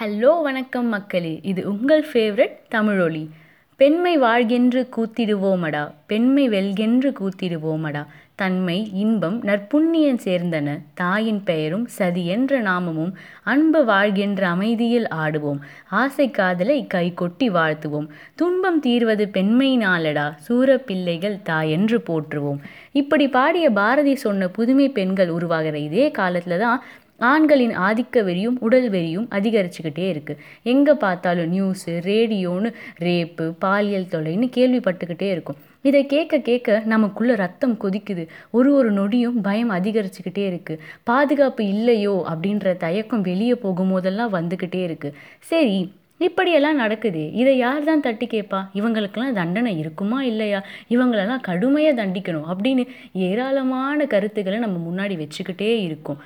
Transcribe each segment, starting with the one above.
Hello வணக்கம் மக்களே. இது உங்கள் ஃபேவரட் தமிழொலி பெண்மை வாழ்கென்று கூத்திடுவோமடா. பெண்மை வெல்கென்று கூத்திடுவோமடா. தன்மை இன்பம் நற்புண்ணியன் சேர்ந்தன. தாயின் பெயரும் சதி என்ற நாமமும் அன்பு வாழ்கின்ற அமைதியில் ஆடுவோம். ஆசை காதலை கை கொட்டி வாழ்த்துவோம். துன்பம் தீர்வது பெண்மையினாலடா சூர பிள்ளைகள் தாயென்று போற்றுவோம். இப்படி பாடிய பாரதி சொன்ன புதுமை பெண்கள் உருவாகிற இதே காலத்தில் தான் ஆண்களின் ஆதிக்க வெறியும் உடல் வெறியும் அதிகரிச்சுக்கிட்டே இருக்குது எங்கே பார்த்தாலும் நியூஸு ரேடியோன்னு ரேப்பு பாலியல் தொலைன்னு கேள்விப்பட்டுக்கிட்டே இருக்கும். இதை கேட்க கேட்க நமக்குள்ளே ரத்தம் கொதிக்குது. ஒரு ஒரு நொடியும் பயம் அதிகரிச்சுக்கிட்டே இருக்குது பாதுகாப்பு இல்லையோ அப்படின்ற தயக்கம் வெளியே போகும்போதெல்லாம் வந்துக்கிட்டே இருக்குது சரி இப்படியெல்லாம் நடக்குது. இதை யார் தான் தட்டி கேட்பா? இவங்களுக்கெல்லாம் தண்டனை இருக்குமா இல்லையா? இவங்களெல்லாம் கடுமையாக தண்டிக்கணும் அப்படின்னு ஏராளமான கருத்துக்களை நம்ம முன்னாடி வச்சுக்கிட்டே இருக்கோம்.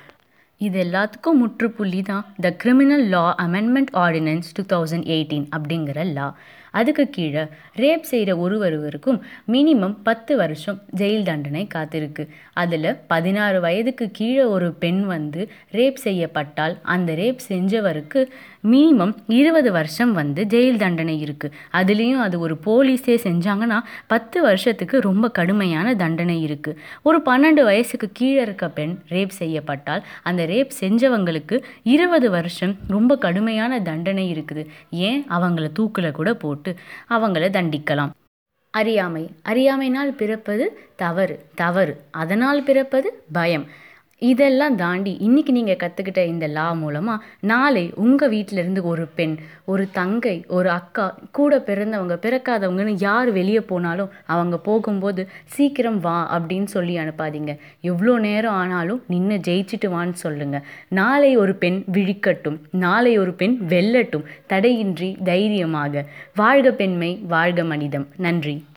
இது எல்லாத்துக்கும் முற்றுப்புள்ளி தான். The criminal law amendment ordinance two thousand eighteen அப்படிங்கிற லா அதுக்கு கீழே ரேப் செய்கிற ஒருவருவருக்கும் மினிமம் பத்து வருஷம் ஜெயில் தண்டனை காத்திருக்கு. அதில் பதினாறு வயதுக்கு கீழே ஒரு பெண் வந்து ரேப் செய்யப்பட்டால் அந்த ரேப் செஞ்சவருக்கு மினிமம் இருபது வருஷம் வந்து ஜெயில் தண்டனை இருக்குது அதுலேயும் அது ஒரு போலீஸே செஞ்சாங்கன்னா பத்து வருஷத்துக்கு ரொம்ப கடுமையான தண்டனை இருக்குது ஒரு பன்னெண்டு வயசுக்கு கீழே இருக்க பெண் ரேப் செய்யப்பட்டால் அந்த ரேப் செஞ்சவங்களுக்கு இருபது வருஷம் ரொம்ப கடுமையான தண்டனை இருக்குது. ஏன்? அவங்கள தூக்கில் கூட போட்டு அவங்கள தண்டிக்கலாம். அறியாமை. அறியாமைனால் பிறப்பது தவறு. தவறு. அதனால் பிறப்பது பயம். இதெல்லாம் தாண்டி இன்றைக்கி நீங்கள் கற்றுக்கிட்ட இந்த லா மூலமாக நாளை உங்கள் வீட்டிலேருந்து ஒரு பெண் ஒரு தங்கை ஒரு அக்கா கூட பிறந்தவங்க பிறக்காதவங்கன்னு யார் வெளியே போனாலும் அவங்க போகும்போது சீக்கிரம் வா அப்படின்னு சொல்லி அனுப்பாதீங்க. எவ்வளோ நேரம் ஆனாலும் நின்று ஜெயிச்சுட்டு வான்னு சொல்லுங்கள் நாளை ஒரு பெண் விழிக்கட்டும் நாளை ஒரு பெண் வெல்லட்டும் தடையின்றி தைரியமாக. வாழ்க பெண்மை வாழ்க மனிதம். நன்றி.